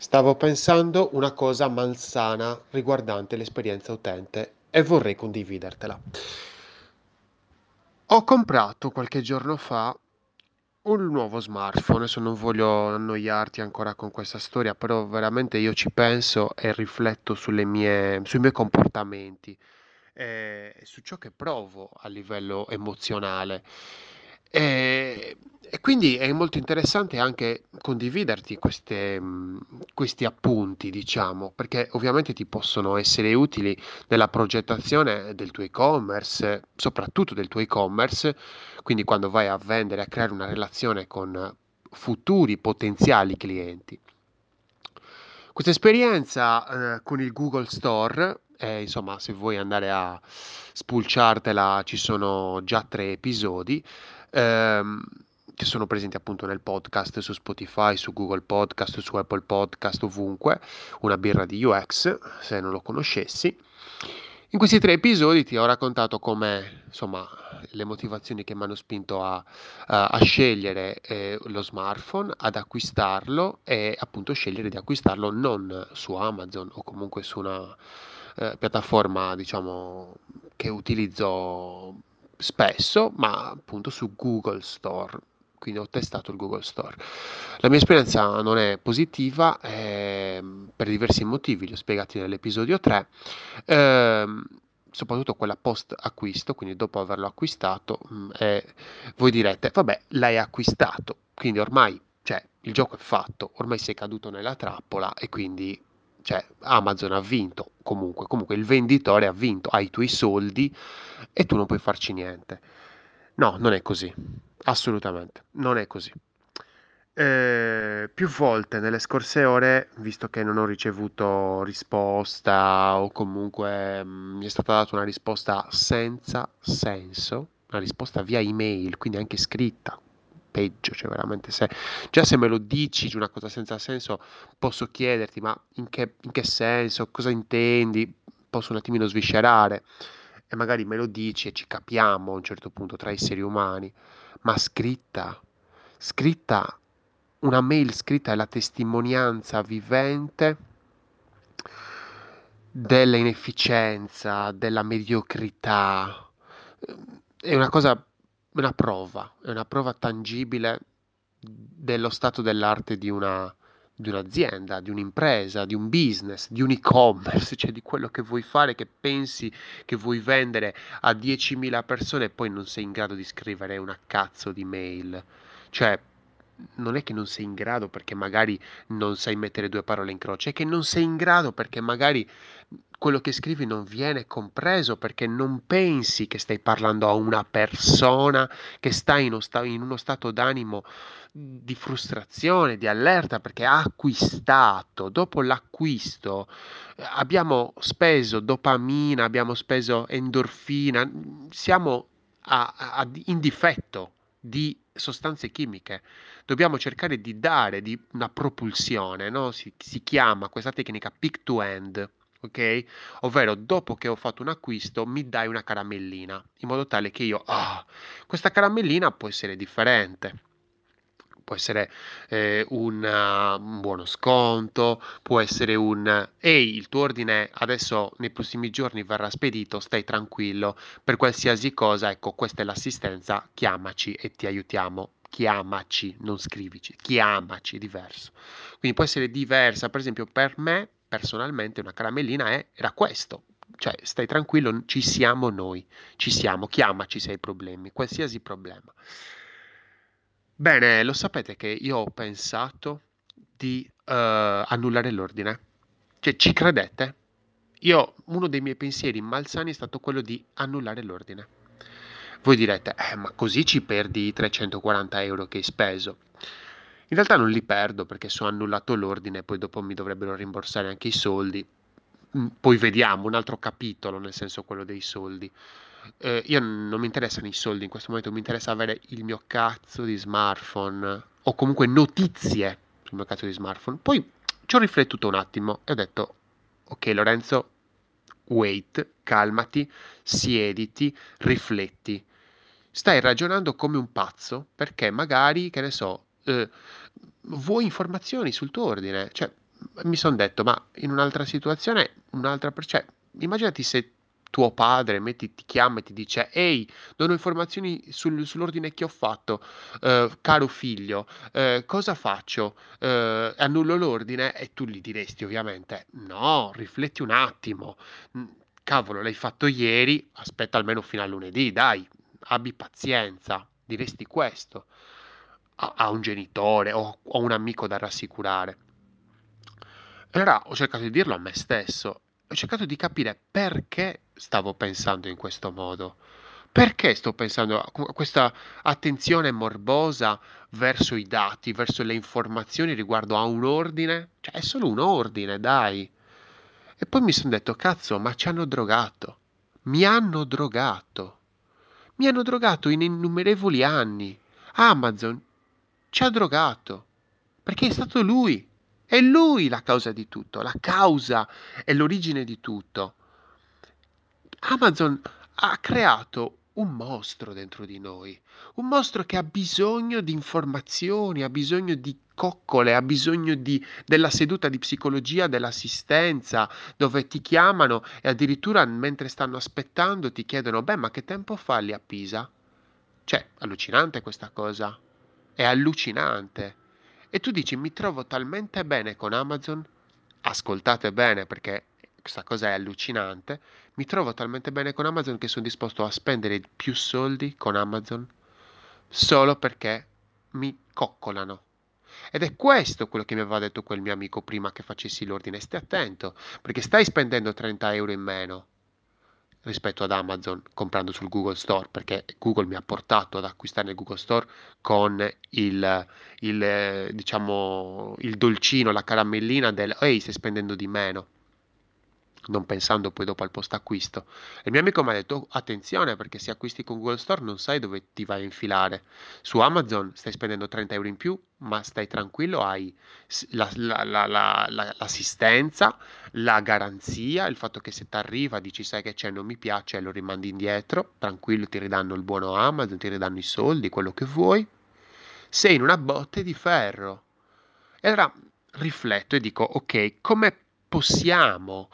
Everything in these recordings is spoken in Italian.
Stavo pensando una cosa malsana riguardante l'esperienza utente e vorrei condividertela. Ho comprato qualche giorno fa un nuovo smartphone, adesso non voglio annoiarti ancora con questa storia, però veramente io ci penso e rifletto mie, sui miei comportamenti e su ciò che provo a livello emozionale. E, e quindi è molto interessante anche condividerti queste, mh, questi appunti, diciamo, perché ovviamente ti possono essere utili nella progettazione del tuo e-commerce, soprattutto del tuo e-commerce, quindi quando vai a vendere, a creare una relazione con futuri potenziali clienti. Questa esperienza eh, con il Google Store, eh, insomma, se vuoi andare a spulciartela, ci sono già tre episodi ehm, che sono presenti appunto nel podcast su Spotify, su Google Podcast, su Apple Podcast, ovunque, una birra di UX, se non lo conoscessi. In questi tre episodi ti ho raccontato come, insomma, le motivazioni che mi hanno spinto a, a, a scegliere eh, lo smartphone, ad acquistarlo e appunto scegliere di acquistarlo non su Amazon o comunque su una eh, piattaforma, diciamo, che utilizzo spesso, ma appunto su Google Store. Quindi ho testato il Google Store. La mia esperienza non è positiva eh, per diversi motivi, li ho spiegati nell'episodio 3. Eh, soprattutto quella post acquisto, quindi dopo averlo acquistato, eh, voi direte, vabbè, l'hai acquistato, quindi ormai cioè, il gioco è fatto, ormai sei caduto nella trappola e quindi cioè Amazon ha vinto comunque, comunque il venditore ha vinto, ha i tuoi soldi e tu non puoi farci niente. No, non è così, assolutamente, non è così. Eh, più volte nelle scorse ore, visto che non ho ricevuto risposta o comunque mh, mm, mi è stata data una risposta senza senso, una risposta via email, quindi anche scritta, peggio, cioè veramente se già se me lo dici una cosa senza senso, posso chiederti ma in che, in che senso, cosa intendi, posso un attimino sviscerare. E magari me lo dici e ci capiamo a un certo punto tra esseri umani, ma scritta, scritta, una mail scritta è la testimonianza vivente della inefficienza, della mediocrità, è una cosa una prova, è una prova tangibile dello stato dell'arte di una, di un'azienda, di un'impresa, di un business, di un e-commerce, cioè di quello che vuoi fare, che pensi che vuoi vendere a 10.000 persone e poi non sei in grado di scrivere una cazzo di mail. Cioè, non è che non sei in grado perché magari non sai mettere due parole in croce, è che non sei in grado perché magari quello che scrivi non viene compreso perché non pensi che stai parlando a una persona che sta in uno, stato d'animo di frustrazione, di allerta perché ha acquistato. Dopo l'acquisto abbiamo speso dopamina, abbiamo speso endorfina, siamo a, a, in difetto di sostanze chimiche. Dobbiamo cercare di dare di una propulsione, no? si, si chiama questa tecnica pick to end, ok? Ovvero dopo che ho fatto un acquisto mi dai una caramellina, in modo tale che io, ah, questa caramellina può essere differente può essere eh, un, uh, un, buono sconto, può essere un ehi, il tuo ordine adesso nei prossimi giorni verrà spedito, stai tranquillo, per qualsiasi cosa, ecco, questa è l'assistenza, chiamaci e ti aiutiamo. Chiamaci, non scrivici, chiamaci, diverso. Quindi può essere diversa, per esempio per me personalmente una caramellina è, era questo, cioè stai tranquillo, ci siamo noi, ci siamo, chiamaci se hai problemi, qualsiasi problema. Bene, lo sapete che io ho pensato di eh, annullare l'ordine? Cioè, ci credete? Io, uno dei miei pensieri malsani è stato quello di annullare l'ordine. Voi direte, eh, ma così ci perdi i 340 euro che hai speso. In realtà non li perdo perché se ho annullato l'ordine, poi dopo mi dovrebbero rimborsare anche i soldi. Mm, poi vediamo un altro capitolo, nel senso quello dei soldi eh, io non mi interessano i soldi in questo momento, mi interessa avere il mio cazzo di smartphone o comunque notizie sul mio cazzo di smartphone. Poi ci ho riflettuto un attimo e ho detto, ok Lorenzo, wait, calmati, siediti, rifletti. Stai ragionando come un pazzo perché magari, che ne so, eh, vuoi informazioni sul tuo ordine, cioè mi son detto: "Ma in un'altra situazione, un'altra per cioè, immaginati se tuo padre, metti, ti chiama e ti dice: "Ehi, non ho informazioni sul sull'ordine che ho fatto, uhm, caro figlio, uhm, cosa faccio? Uhm, annullo l'ordine?" E tu gli diresti ovviamente: "No, rifletti un attimo. Mhmm, cavolo, l'hai fatto ieri, aspetta almeno fino a lunedì, dai, abbi pazienza." Diresti questo a a un genitore o o un amico da rassicurare. Allora ho cercato di dirlo a me stesso. Ho cercato di capire perché stavo pensando in questo modo. Perché sto pensando a questa attenzione morbosa verso i dati, verso le informazioni riguardo a un ordine? Cioè, è solo un ordine, dai. E poi mi sono detto, cazzo, ma ci hanno drogato. Mi hanno drogato. Mi hanno drogato in innumerevoli anni. Amazon ci ha drogato. Perché è stato lui. È lui la causa di tutto, la causa e l'origine di tutto. Amazon ha creato un mostro dentro di noi, un mostro che ha bisogno di informazioni, ha bisogno di coccole, ha bisogno di, della seduta di psicologia, dell'assistenza, dove ti chiamano e addirittura mentre stanno aspettando ti chiedono, beh, ma che tempo fa lì a Pisa? Cioè, allucinante questa cosa. È allucinante. E tu dici, mi trovo talmente bene con Amazon, ascoltate bene perché questa cosa è allucinante, mi trovo talmente bene con Amazon che sono disposto a spendere più soldi con Amazon solo perché mi coccolano. Ed è questo quello che mi aveva detto quel mio amico prima che facessi l'ordine. Stai attento, perché stai spendendo 30 euro in meno rispetto ad Amazon comprando sul Google Store, perché Google mi ha portato ad acquistare nel Google Store con il, il, diciamo, il dolcino, la caramellina del ehi, stai spendendo di meno non pensando poi dopo al post acquisto. E il mio amico mi ha detto: attenzione perché se acquisti con Google Store non sai dove ti vai a infilare. Su Amazon stai spendendo 30 euro in più, ma stai tranquillo, hai la, la, la, l'assistenza, la garanzia, il fatto che se ti arriva dici sai che c'è, non mi piace lo rimandi indietro, tranquillo ti ridanno il buono Amazon, ti ridanno i soldi, quello che vuoi. Sei in una botte di ferro. E allora rifletto e dico: ok, come possiamo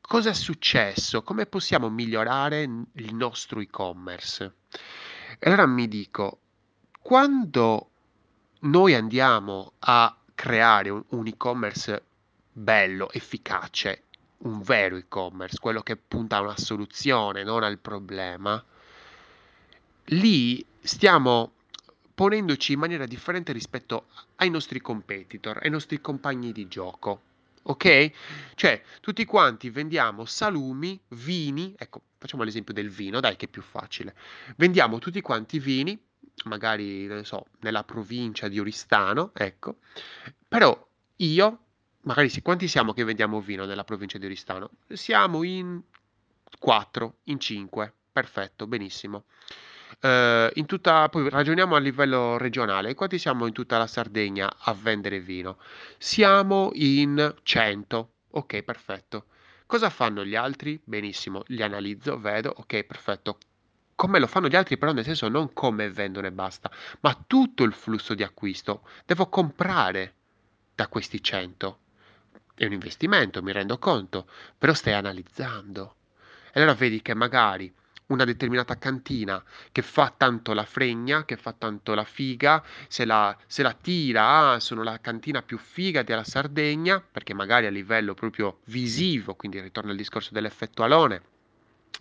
cosa è successo? Come possiamo migliorare il nostro e-commerce? E allora mi dico, quando noi andiamo a creare un, un e-commerce bello, efficace, un vero e-commerce, quello che punta a una soluzione, non al problema, lì stiamo ponendoci in maniera differente rispetto ai nostri competitor, ai nostri compagni di gioco ok? Cioè, tutti quanti vendiamo salumi, vini, ecco, facciamo l'esempio del vino, dai, che è più facile. Vendiamo tutti quanti vini, magari, non so, nella provincia di Oristano, ecco, però io, magari sì, quanti siamo che vendiamo vino nella provincia di Oristano? Siamo in 4, in 5, perfetto, benissimo. Uh, in tutta, poi ragioniamo a livello regionale. Quanti siamo in tutta la Sardegna a vendere vino? Siamo in 100. Ok, perfetto. Cosa fanno gli altri? Benissimo, li analizzo, vedo, ok, perfetto. Come lo fanno gli altri, però, nel senso non come vendono e basta, ma tutto il flusso di acquisto. Devo comprare da questi 100. È un investimento, mi rendo conto, però stai analizzando. E allora vedi che magari una determinata cantina che fa tanto la fregna, che fa tanto la figa, se la, se la tira, ah, sono la cantina più figa della Sardegna, perché magari a livello proprio visivo, quindi ritorna al discorso dell'effetto alone,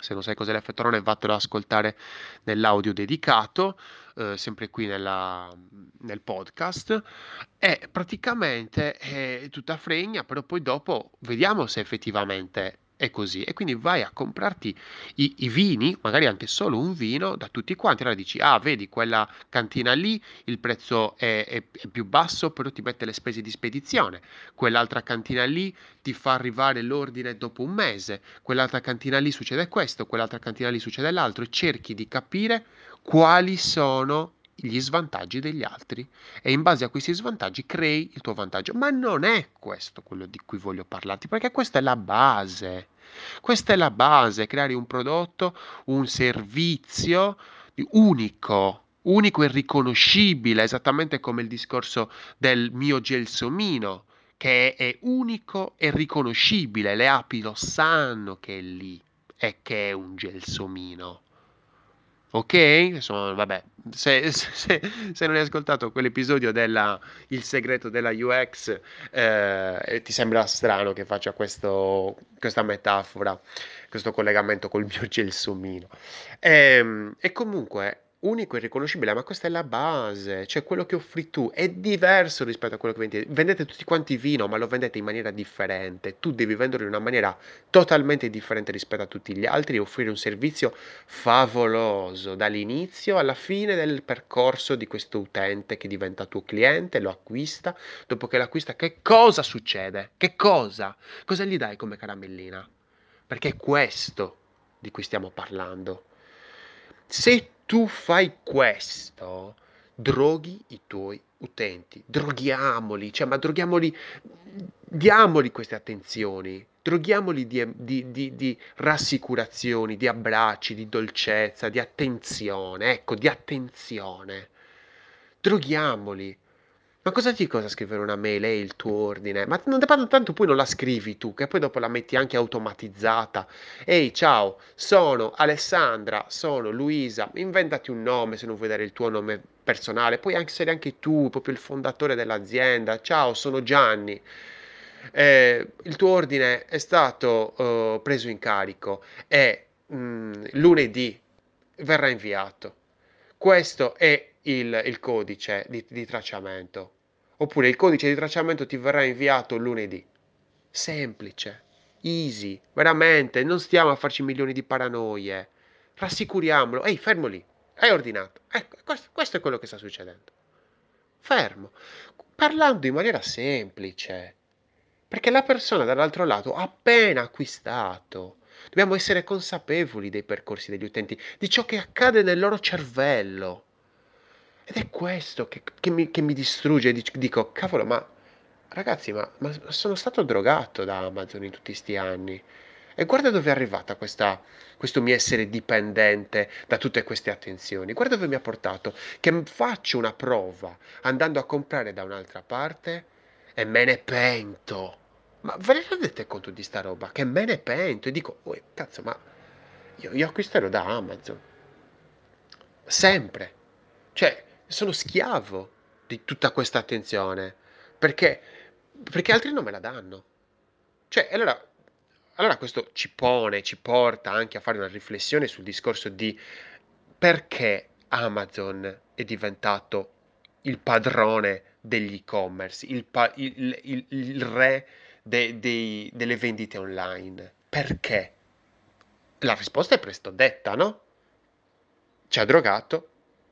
se non sai cos'è l'effetto alone vattelo ad ascoltare nell'audio dedicato, eh, sempre qui nella, nel podcast, è praticamente è tutta fregna, però poi dopo vediamo se effettivamente è così. E quindi vai a comprarti i, i, vini, magari anche solo un vino, da tutti quanti. Allora dici, ah, vedi, quella cantina lì, il prezzo è, è, è più basso, però ti mette le spese di spedizione. Quell'altra cantina lì ti fa arrivare l'ordine dopo un mese. Quell'altra cantina lì succede questo, quell'altra cantina lì succede l'altro. E cerchi di capire quali sono gli svantaggi degli altri e in base a questi svantaggi crei il tuo vantaggio. Ma non è questo quello di cui voglio parlarti, perché questa è la base. Questa è la base, creare un prodotto, un servizio unico, unico e riconoscibile, esattamente come il discorso del mio gelsomino che è unico e riconoscibile, le api lo sanno che è lì e che è un gelsomino. Ok? Insomma, vabbè, se, se, se, non hai ascoltato quell'episodio Il segreto della UX, eh, ti sembra strano che faccia questo, questa metafora, questo collegamento col mio gelsomino. E, ehm, e comunque unico e riconoscibile, ma questa è la base, cioè quello che offri tu è diverso rispetto a quello che vendete. Vendete tutti quanti vino, ma lo vendete in maniera differente. Tu devi venderlo in una maniera totalmente differente rispetto a tutti gli altri e offrire un servizio favoloso dall'inizio alla fine del percorso di questo utente che diventa tuo cliente, lo acquista. Dopo che l'acquista, che cosa succede? Che cosa? Cosa gli dai come caramellina? Perché è questo di cui stiamo parlando. Se tu fai questo, droghi i tuoi utenti, droghiamoli, cioè, ma droghiamoli, diamoli queste attenzioni, droghiamoli di, di, di, di, rassicurazioni, di abbracci, di dolcezza, di attenzione, ecco, di attenzione. Droghiamoli. Ma cosa ti cosa scrivere una mail e il tuo ordine? Ma non tanto poi non la scrivi tu, che poi dopo la metti anche automatizzata. Ehi, ciao, sono Alessandra, sono Luisa, inventati un nome se non vuoi dare il tuo nome personale, puoi anche essere anche tu, proprio il fondatore dell'azienda. Ciao, sono Gianni. Eh, il tuo ordine è stato uh, preso in carico e mm, lunedì verrà inviato. Questo è il, il codice di, di tracciamento oppure il codice di tracciamento ti verrà inviato lunedì. Semplice, easy, veramente, non stiamo a farci milioni di paranoie. Rassicuriamolo, ehi, fermo lì, hai ordinato. Ecco, questo, questo è quello che sta succedendo. Fermo, parlando in maniera semplice, perché la persona dall'altro lato ha appena acquistato. Dobbiamo essere consapevoli dei percorsi degli utenti, di ciò che accade nel loro cervello. Ed è questo che, che, mi, che mi, distrugge. Dico, cavolo, ma ragazzi, ma, ma, sono stato drogato da Amazon in tutti questi anni. E guarda dove è arrivata questa, questo mio essere dipendente da tutte queste attenzioni. Guarda dove mi ha portato. Che faccio una prova andando a comprare da un'altra parte e me ne pento. Ma ve ne rendete conto di sta roba? Che me ne pento e dico, oh, cazzo, ma io, io acquisterò da Amazon. Sempre. Cioè, sono schiavo di tutta questa attenzione perché, perché altri non me la danno. Cioè, allora, allora questo ci pone, ci porta anche a fare una riflessione sul discorso di perché Amazon è diventato il padrone degli e-commerce, il, pa- il, il, il re de- dei, delle vendite online. Perché? La risposta è presto detta, no? Ci ha drogato,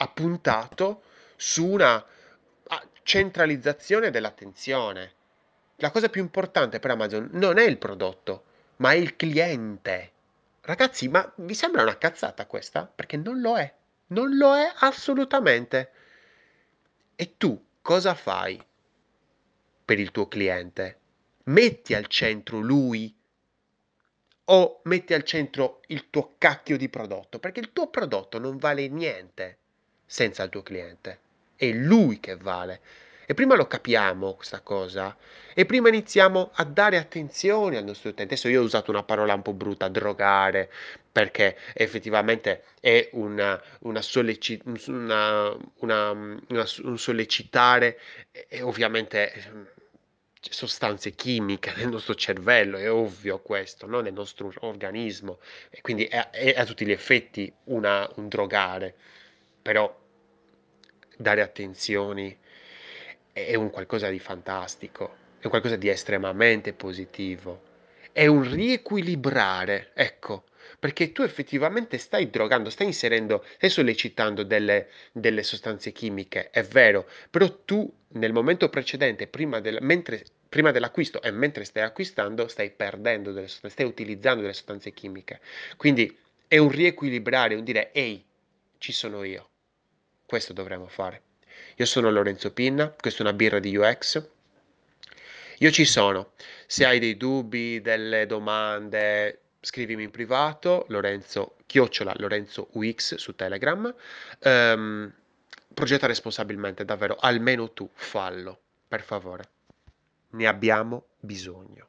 ha puntato su una centralizzazione dell'attenzione. La cosa più importante per Amazon non è il prodotto, ma è il cliente. Ragazzi, ma vi sembra una cazzata questa? Perché non lo è. Non lo è assolutamente. E tu cosa fai per il tuo cliente? Metti al centro lui o metti al centro il tuo cacchio di prodotto? Perché il tuo prodotto non vale niente senza il tuo cliente. È lui che vale. E prima lo capiamo questa cosa e prima iniziamo a dare attenzione al nostro utente. Adesso io ho usato una parola un po' brutta, drogare, perché effettivamente è una, una, solleci- una, un sollecitare e ovviamente ehm, sostanze chimiche nel nostro cervello, è ovvio questo, no? nel nostro organismo, e quindi è, è a tutti gli effetti una, un drogare però dare attenzioni è un qualcosa di fantastico, è un qualcosa di estremamente positivo, è un riequilibrare, ecco, perché tu effettivamente stai drogando, stai inserendo, stai sollecitando delle, delle sostanze chimiche, è vero, però tu nel momento precedente, prima, del, mentre, prima dell'acquisto e mentre stai acquistando, stai perdendo delle sostanze, stai utilizzando delle sostanze chimiche. Quindi è un riequilibrare, un dire, ehi, ci sono io. Questo dovremmo fare. Io sono Lorenzo Pinna, questa è una birra di UX. Io ci sono. Se hai dei dubbi, delle domande, scrivimi in privato, Lorenzo, chiocciola Lorenzo UX su Telegram. Um, progetta responsabilmente, davvero, almeno tu fallo, per favore. Ne abbiamo bisogno.